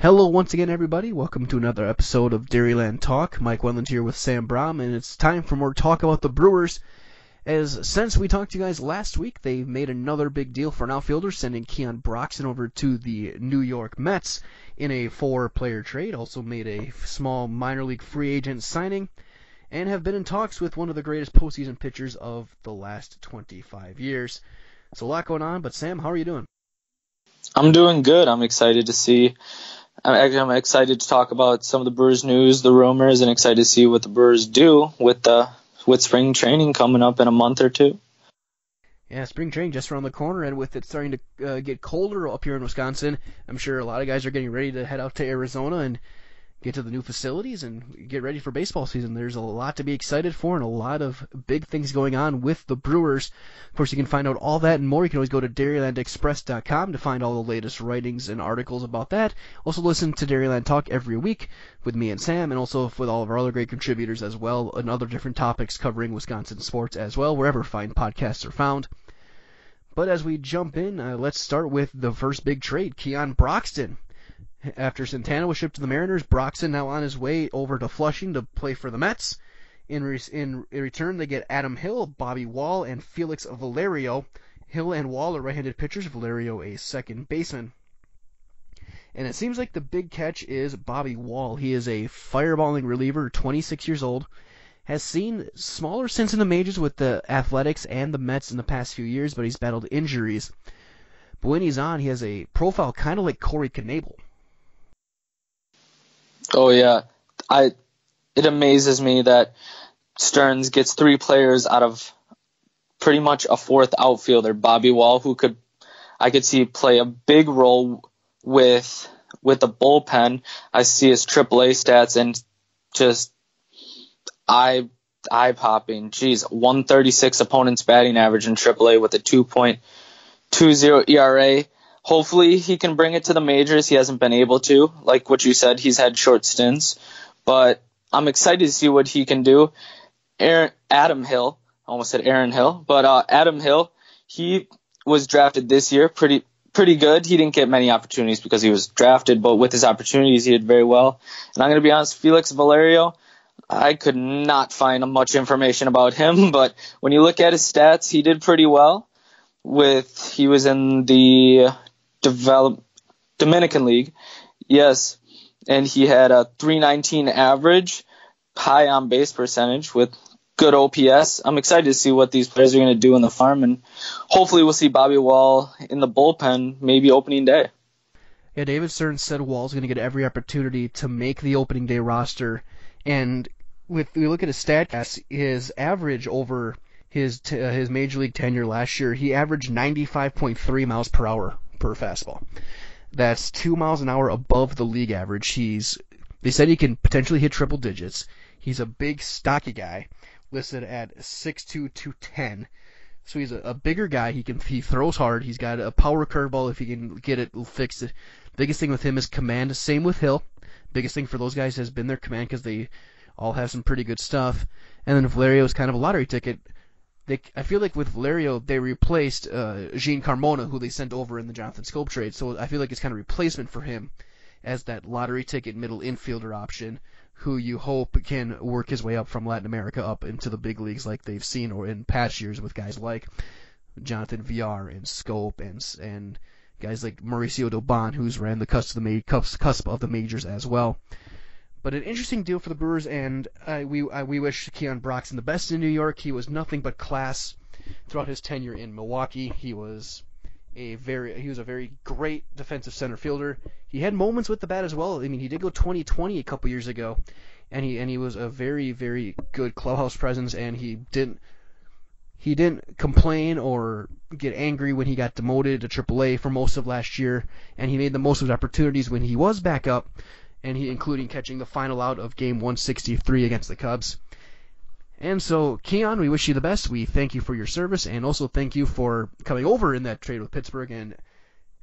Hello once again, everybody. Welcome to another episode of Dairyland Talk. Mike Wendland here with Sam Brom, and it's time for more talk about the Brewers. As since we talked to you guys last week, they've made another big deal for an outfielder, sending Keon Broxton over to the New York Mets in a four-player trade. Also made a small minor league free agent signing, and have been in talks with one of the greatest postseason pitchers of the last 25 years. So a lot going on, but Sam, how are you doing? I'm doing good. I'm excited to see I'm excited to talk about some of the Brewers news, the rumors, and excited to see what the Brewers do with the with spring training coming up in a month or two. Yeah, spring training just around the corner, and with it starting to uh, get colder up here in Wisconsin, I'm sure a lot of guys are getting ready to head out to Arizona and get to the new facilities and get ready for baseball season. There's a lot to be excited for and a lot of big things going on with the Brewers. Of course, you can find out all that and more. You can always go to dairylandexpress.com to find all the latest writings and articles about that. Also listen to Dairyland Talk every week with me and Sam and also with all of our other great contributors as well and other different topics covering Wisconsin sports as well, wherever fine podcasts are found. But as we jump in, uh, let's start with the first big trade, Keon Broxton. After Santana was shipped to the Mariners, Broxton now on his way over to Flushing to play for the Mets. In, re- in return, they get Adam Hill, Bobby Wahl, and Felix Valerio. Hill and Wahl are right-handed pitchers. Valerio a second baseman. And it seems like the big catch is Bobby Wahl. He is a fireballing reliever, 26 years old. Has seen smaller stints in the majors with the Athletics and the Mets in the past few years, but he's battled injuries. But when he's on, he has a profile kind of like Corey Knebel. Oh yeah, I. It amazes me that Stearns gets three players out of pretty much a fourth outfielder, Bobby Wahl, who could I could see play a big role with with the bullpen. I see his AAA stats and just eye eye popping. Jeez, 136 opponents batting average in AAA with a 2.20 ERA hopefully he can bring it to the majors. He hasn't been able to. Like what you said, he's had short stints, but I'm excited to see what he can do. Aaron, Adam Hill, I almost said Aaron Hill, but uh, Adam Hill, he was drafted this year, pretty pretty good. He didn't get many opportunities because he was drafted, but with his opportunities, he did very well. And I'm going to be honest, Felix Valerio, I could not find much information about him, but when you look at his stats, he did pretty well. With he was in the develop Dominican League. Yes, and he had a 319 average, high on base percentage with good OPS. I'm excited to see what these players are going to do in the farm, and hopefully we'll see Bobby Wahl in the bullpen maybe opening day. Yeah, David Stearns said Wahl's going to get every opportunity to make the opening day roster, and with we look at his stats, his average over his t- uh, his major league tenure last year, he averaged 95.3 miles per hour per fastball. That's two miles an hour above the league average. He's they said he can potentially hit triple digits. He's a big, stocky guy, listed at 6'2", 210. So he's a, a bigger guy. He can he throws hard. He's got a power curveball if he can get it fixed. Biggest thing with him is command. Same with Hill. Biggest thing for those guys has been their command because they all have some pretty good stuff. And then Valerio is kind of a lottery ticket they I feel like with Valerio they replaced uh, Jean Carmona, who they sent over in the Jonathan Schoop trade. So I feel like it's kind of replacement for him as that lottery ticket middle infielder option, who you hope can work his way up from Latin America up into the big leagues like they've seen or in past years with guys like Jonathan Villar and Schoop and and guys like Mauricio Dubon, who's ran the cusp of the, cusp of the majors as well. But an interesting deal for the Brewers, and uh, we uh, we wish Keon Broxton the best in New York. He was nothing but class throughout his tenure in Milwaukee. He was a very he was a very great defensive center fielder. He had moments with the bat as well. I mean, he did go 20-20 a couple years ago, and he and he was a very very good clubhouse presence, and he didn't he didn't complain or get angry when he got demoted to AAA for most of last year, and he made the most of his opportunities when he was back up and he including catching the final out of game 163 against the Cubs. And so, Keon, we wish you the best. We thank you for your service, and also thank you for coming over in that trade with Pittsburgh and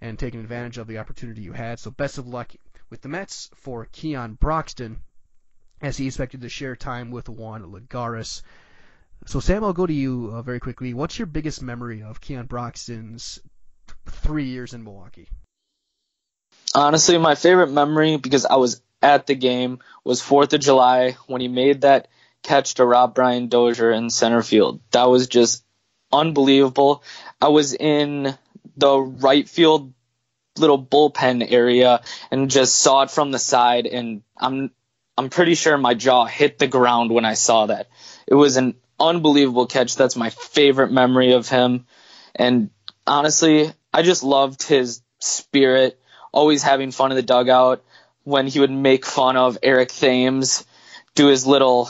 and taking advantage of the opportunity you had. So, best of luck with the Mets for Keon Broxton, as he expected to share time with Juan Lagares. So, Sam, I'll go to you uh, very quickly. What's your biggest memory of Keon Broxton's three years in Milwaukee? Honestly, my favorite memory because I was at the game was Fourth of July when he made that catch to Rob Brian Dozier in center field. That was just unbelievable. I was in the right field little bullpen area and just saw it from the side and I'm I'm pretty sure my jaw hit the ground when I saw that. It was an unbelievable catch. That's my favorite memory of him. And honestly, I just loved his spirit always having fun in the dugout when he would make fun of Eric Thames, do his little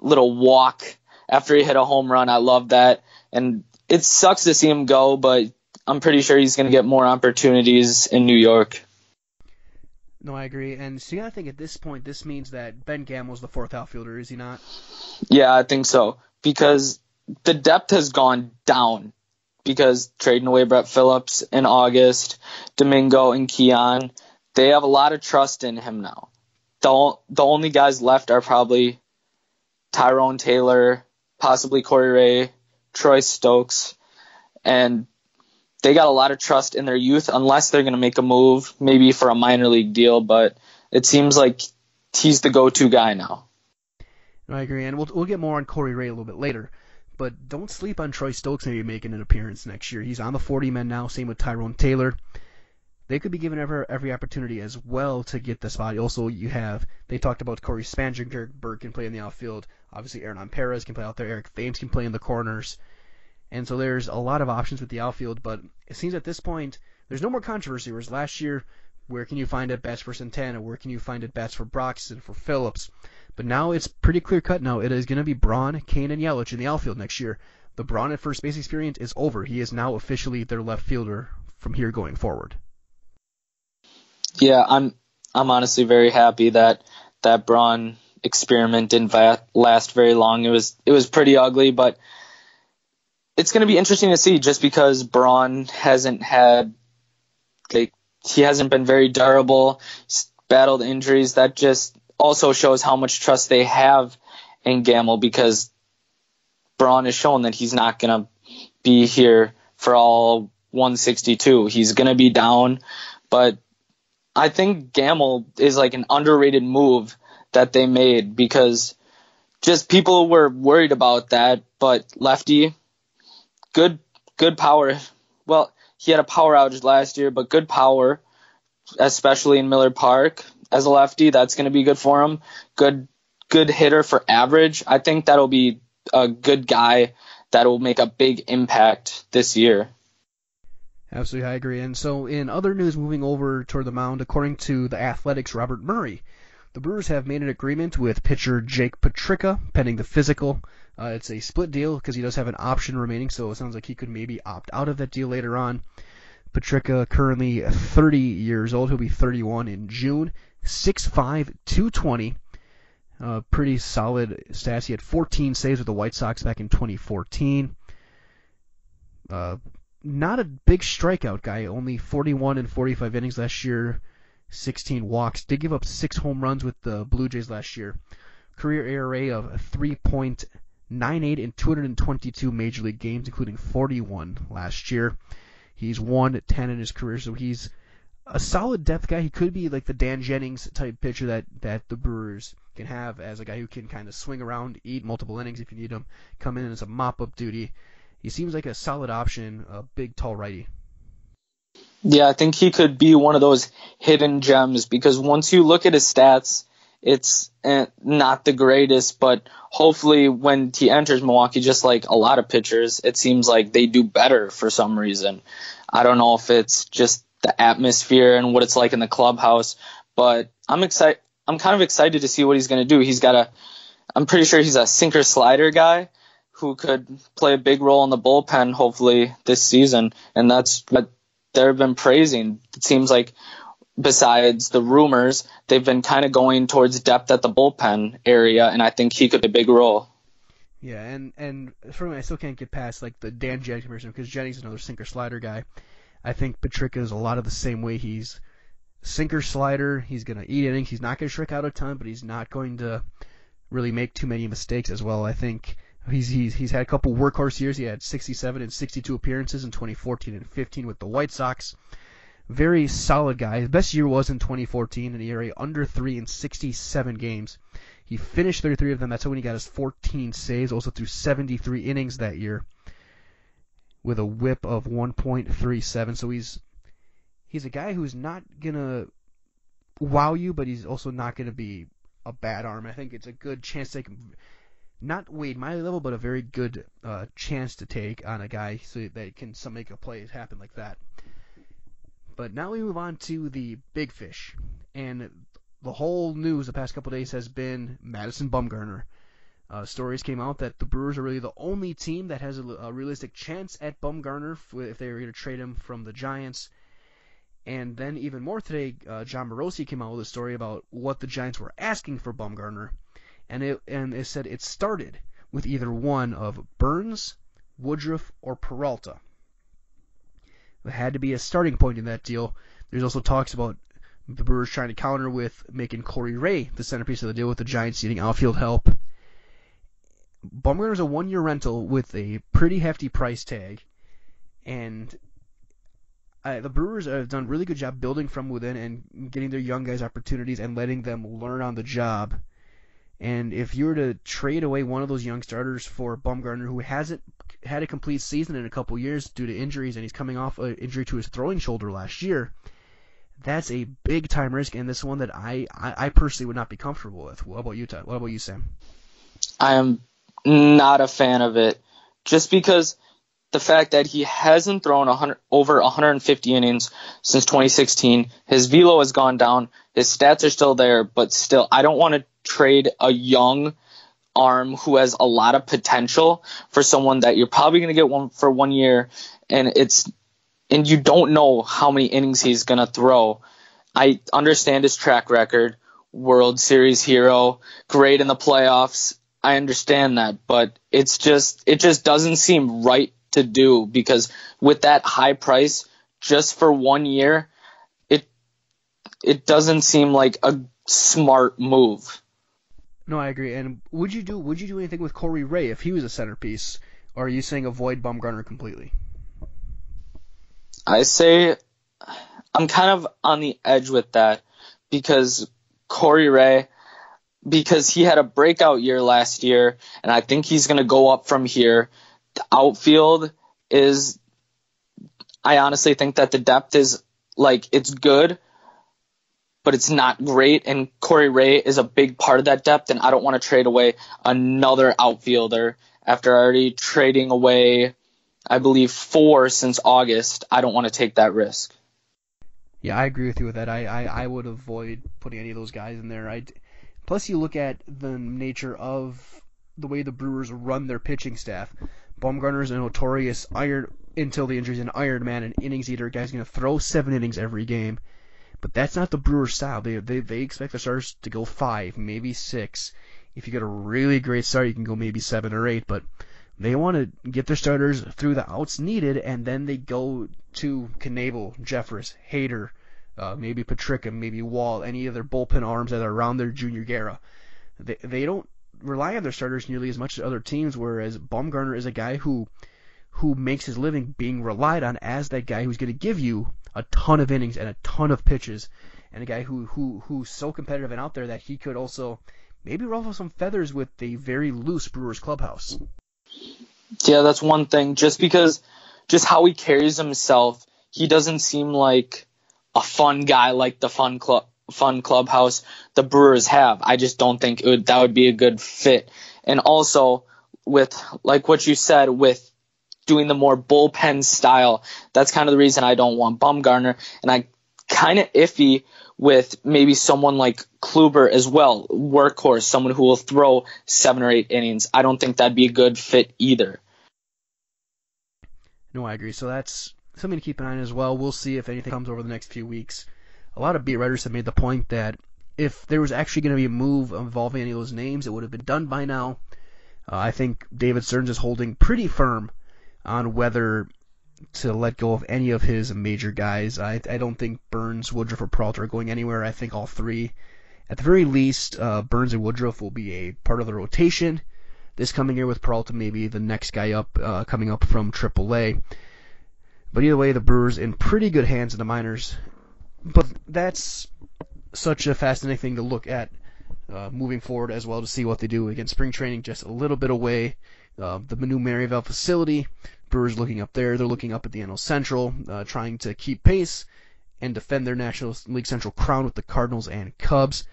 little walk after he hit a home run. I love that, and it sucks to see him go, but I'm pretty sure he's going to get more opportunities in New York. No, I agree. And see, I think at this point, this means that Ben Gamel's the fourth outfielder, is he not? Yeah, I think so. Because the depth has gone down because trading away Brett Phillips in August, Domingo and Keon, they have a lot of trust in him now. The, the only guys left are probably Tyrone Taylor, possibly Corey Ray, Troy Stokes, and they got a lot of trust in their youth unless they're going to make a move, maybe for a minor league deal, but it seems like he's the go-to guy now. I agree, and we'll we'll get more on Corey Ray a little bit later. But don't sleep on Troy Stokes maybe making an appearance next year. He's on the 40 men now. Same with Tyrone Taylor. They could be given every, every opportunity as well to get the spot. Also, you have they talked about Corey Spangenberg Burke can play in the outfield. Obviously, Hernan Perez can play out there. Eric Thames can play in the corners. And so there's a lot of options with the outfield, but it seems at this point there's no more controversy. Whereas last year, where can you find at bats for Santana? Where can you find at bats for Broxton, for Phillips? But now it's pretty clear cut now. It is going to be Braun, Cain, and Yelich in the outfield next year. The Braun at first base experience is over. He is now officially their left fielder from here going forward. Yeah, I'm I'm honestly very happy that that Braun experiment didn't last very long. It was it was pretty ugly, but it's going to be interesting to see just because Braun hasn't had like he hasn't been very durable, battled injuries. That just also shows how much trust they have in Gamel because Braun has shown that he's not going to be here for all 162. He's going to be down, but I think Gamel is like an underrated move that they made because just people were worried about that, but lefty, good, good power. Well, he had a power outage last year, but good power, especially in Miller Park as a lefty. That's going to be good for him. Good, good hitter for average. I think that'll be a good guy that will make a big impact this year. Absolutely, I agree. And so, in other news, moving over toward the mound, according to the Athletic's Robert Murray, the Brewers have made an agreement with pitcher Jake Petricka pending the physical. Uh, it's a split deal because he does have an option remaining, so it sounds like he could maybe opt out of that deal later on. Petricka, currently 30 years old, he'll be 31 in June. 6'5", 220. Uh, pretty solid stats. He had 14 saves with the White Sox back in 2014. Uh, not a big strikeout guy. Only 41 and 45 innings last year. 16 walks. Did give up six home runs with the Blue Jays last year. Career ERA of 3.98 in 222 major league games, including 41 last year. He's won 10 in his career, so he's a solid depth guy. He could be like the Dan Jennings type pitcher that that the Brewers can have as a guy who can kind of swing around, eat multiple innings if you need him, come in as a mop up duty. He seems like a solid option, a big tall righty. Yeah, I think he could be one of those hidden gems because once you look at his stats, it's eh, not the greatest, but hopefully when he enters Milwaukee, just like a lot of pitchers, it seems like they do better for some reason. I don't know if it's just the atmosphere and what it's like in the clubhouse, but I'm excited. I'm kind of excited to see what he's going to do. He's got a, I'm pretty sure he's a sinker slider guy who could play a big role in the bullpen hopefully this season, and that's what they've been praising. It seems like besides the rumors, they've been kind of going towards depth at the bullpen area, and I think he could play a big role. Yeah, and and for me, I still can't get past like the Dan Jennings comparison because Jennings is another sinker slider guy. I think Petricka is a lot of the same way. He's sinker slider. He's gonna eat innings. He's not gonna strike out a ton, but he's not going to really make too many mistakes as well. I think he's he's he's had a couple workhorse years. He had 67 and 62 appearances in 2014 and 15 with the White Sox very solid guy. His best year was in 2014, an ERA under three in 67 games. He finished 33 of them. That's when he got his 14 saves. Also threw 73 innings that year with a WHIP of 1.37. So he's he's a guy who's not gonna wow you, but he's also not gonna be a bad arm. I think it's a good chance to take not Wade Miley level, but a very good uh, chance to take on a guy so that can some make a play happen like that. But now we move on to the big fish. And the whole news the past couple days has been Madison Bumgarner. Uh, stories came out that the Brewers are really the only team that has a, a realistic chance at Bumgarner if they were going to trade him from the Giants. And then even more today, uh, Jon Morosi came out with a story about what the Giants were asking for Bumgarner, and it and it said it started with either one of Burnes, Woodruff, or Peralta. There had to be a starting point in that deal. There's also talks about the Brewers trying to counter with making Corey Ray the centerpiece of the deal with the Giants needing outfield help. Bumgarner's a one-year rental with a pretty hefty price tag, and uh, the Brewers have done a really good job building from within and getting their young guys opportunities and letting them learn on the job. And if you were to trade away one of those young starters for Bumgarner, who hasn't had a complete season in a couple years due to injuries, and he's coming off an injury to his throwing shoulder last year, that's a big time risk, and this one that I, I, I personally would not be comfortable with. What about you, Todd? What about you, Sam? I am not a fan of it, just because the fact that he hasn't thrown 100, over 150 innings since 2016. His velo has gone down. His stats are still there, but still, I don't want to trade a young arm who has a lot of potential for someone that you're probably going to get one for one year and it's and you don't know how many innings he's going to throw. I understand his track record, World Series hero, great in the playoffs. I understand that, but it's just it just doesn't seem right to do because with that high price just for one year, it it doesn't seem like a smart move. No, I agree. And would you do would you do anything with Corey Ray if he was a centerpiece, or are you saying avoid Bumgarner completely? I say I'm kind of on the edge with that because Corey Ray, because he had a breakout year last year, and I think he's going to go up from here. The outfield is, I honestly think that the depth is like it's good, but it's not great. And Corey Ray is a big part of that depth, and I don't want to trade away another outfielder after already trading away, I believe, four since August. I don't want to take that risk. Yeah, I agree with you with that. I, I, I would avoid putting any of those guys in there. I plus you look at the nature of the way the Brewers run their pitching staff. Bumgarner's a notorious iron until the injuries an Iron Man, an innings eater. Guy's gonna throw seven innings every game. But that's not the Brewers style. They they they expect the starters to go five, maybe six. If you get a really great start, you can go maybe seven or eight. But they want to get their starters through the outs needed, and then they go to Knebel, Jeffress, Hader, uh, maybe Petricka, maybe Wahl, any of their bullpen arms that are around their Junior Guerra. They they don't rely on their starters nearly as much as other teams. Whereas Bumgarner is a guy who who makes his living being relied on as that guy who's going to give you a ton of innings and a ton of pitches, and a guy who who who's so competitive and out there that he could also maybe ruffle some feathers with the very loose Brewers clubhouse. Yeah, that's one thing. Just because, just how he carries himself, he doesn't seem like a fun guy like the fun club fun clubhouse the Brewers have. I just don't think would, that would be a good fit. And also with like what you said with doing the more bullpen style, that's kind of the reason I don't want Bumgarner. And I kind of iffy with maybe someone like Kluber as well, workhorse, someone who will throw seven or eight innings. I don't think that'd be a good fit either. No, I agree. So that's something to keep an eye on as well. We'll see if anything comes over the next few weeks. A lot of beat writers have made the point that if there was actually going to be a move involving any of those names, it would have been done by now. Uh, I think David Stearns is holding pretty firm on whether to let go of any of his major guys. I, I don't think Burnes, Woodruff, or Peralta are going anywhere. I think all three, at the very least, uh, Burnes and Woodruff will be a part of the rotation this coming year with Peralta maybe the next guy up uh, coming up from AAA. But either way, the Brewers in pretty good hands in the minors. But that's such a fascinating thing to look at uh, moving forward as well to see what they do against spring training just a little bit away. Uh, the new Maryvale facility, Brewers looking up there. They're looking up at the NL Central, uh, trying to keep pace and defend their National League Central crown with the Cardinals and Cubs.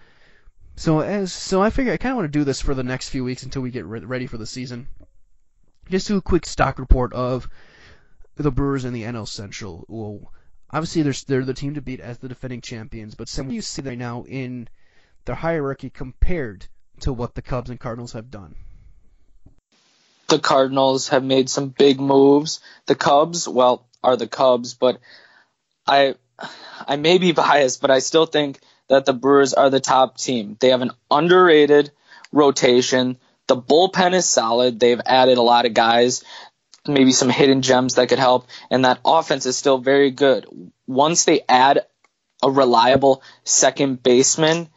So as so I figure I kind of want to do this for the next few weeks until we get re- ready for the season. Just do a quick stock report of the Brewers and the NL Central. Well, obviously they're they're the team to beat as the defending champions, but some you see right now in their hierarchy compared to what the Cubs and Cardinals have done. The Cardinals have made some big moves. The Cubs, well, are the Cubs, but I I may be biased, but I still think that the Brewers are the top team. They have an underrated rotation. The bullpen is solid. They've added a lot of guys, maybe some hidden gems that could help, and that offense is still very good. Once they add a reliable second baseman,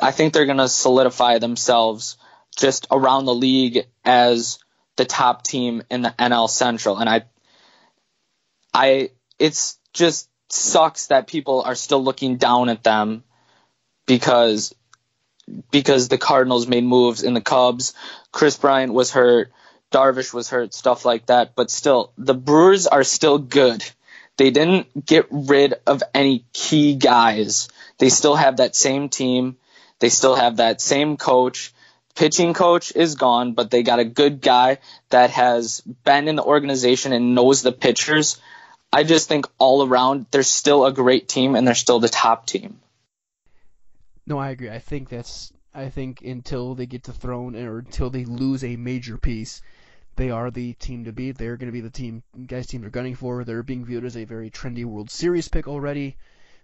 I think they're going to solidify themselves just around the league as the top team in the NL Central. And I, I, it's just sucks that people are still looking down at them because because the Cardinals made moves in the Cubs. Kris Bryant was hurt, Darvish was hurt, stuff like that. But still, the Brewers are still good. They didn't get rid of any key guys. They still have that same team. They still have that same coach. Pitching coach is gone, but they got a good guy that has been in the organization and knows the pitchers. I just think all around they're still a great team and they're still the top team. No, I agree. I think that's I think until they get to throne or until they lose a major piece, they are the team to beat. They're going to be the team guys teams are gunning for. They're being viewed as a very trendy World Series pick already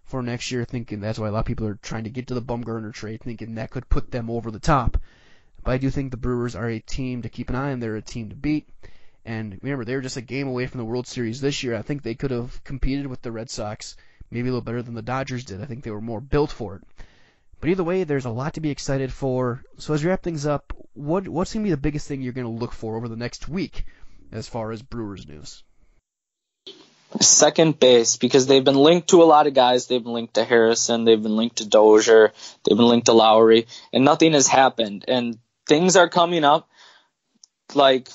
for next year, thinking that's why a lot of people are trying to get to the Bumgarner trade, thinking that could put them over the top. But I do think the Brewers are a team to keep an eye on. They're a team to beat. And remember, they were just a game away from the World Series this year. I think they could have competed with the Red Sox, maybe a little better than the Dodgers did. I think they were more built for it. But either way, there's a lot to be excited for. So as we wrap things up, what what's going to be the biggest thing you're going to look for over the next week as far as Brewers news? Second base, because they've been linked to a lot of guys. They've been linked to Harrison. They've been linked to Dozier. They've been linked to Lowrie, and nothing has happened. And things are coming up, like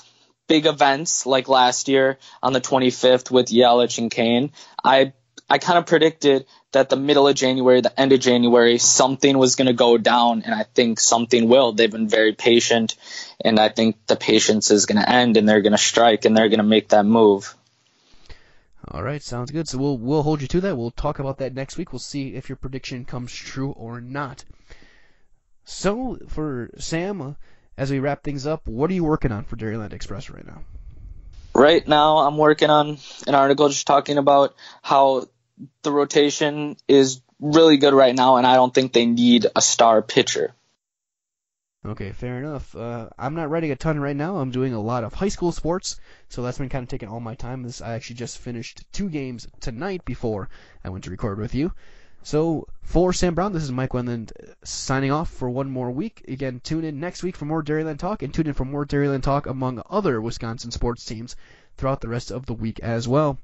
big events, like last year on the 25th with Yelich and Cain. I I kind of predicted that the middle of January, the end of January, something was going to go down, and I think something will. They've been very patient, and I think the patience is going to end, and they're going to strike, and they're going to make that move. All right, sounds good. So we'll we'll hold you to that. We'll talk about that next week. We'll see if your prediction comes true or not. So for Sam, as we wrap things up, what are you working on for Dairyland Express right now? Right now, I'm working on an article just talking about how the rotation is really good right now, and I don't think they need a star pitcher. Okay, fair enough. Uh, I'm not writing a ton right now. I'm doing a lot of high school sports, so that's been kind of taking all my time. This I actually just finished two games tonight before I went to record with you. So for Sam Brown, this is Mike Wendland signing off for one more week. Again, tune in next week for more Dairyland talk, and tune in for more Dairyland talk among other Wisconsin sports teams throughout the rest of the week as well.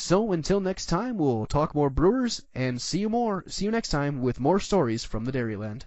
So until next time, we'll talk more Brewers and see you more. See you next time with more stories from the Dairyland.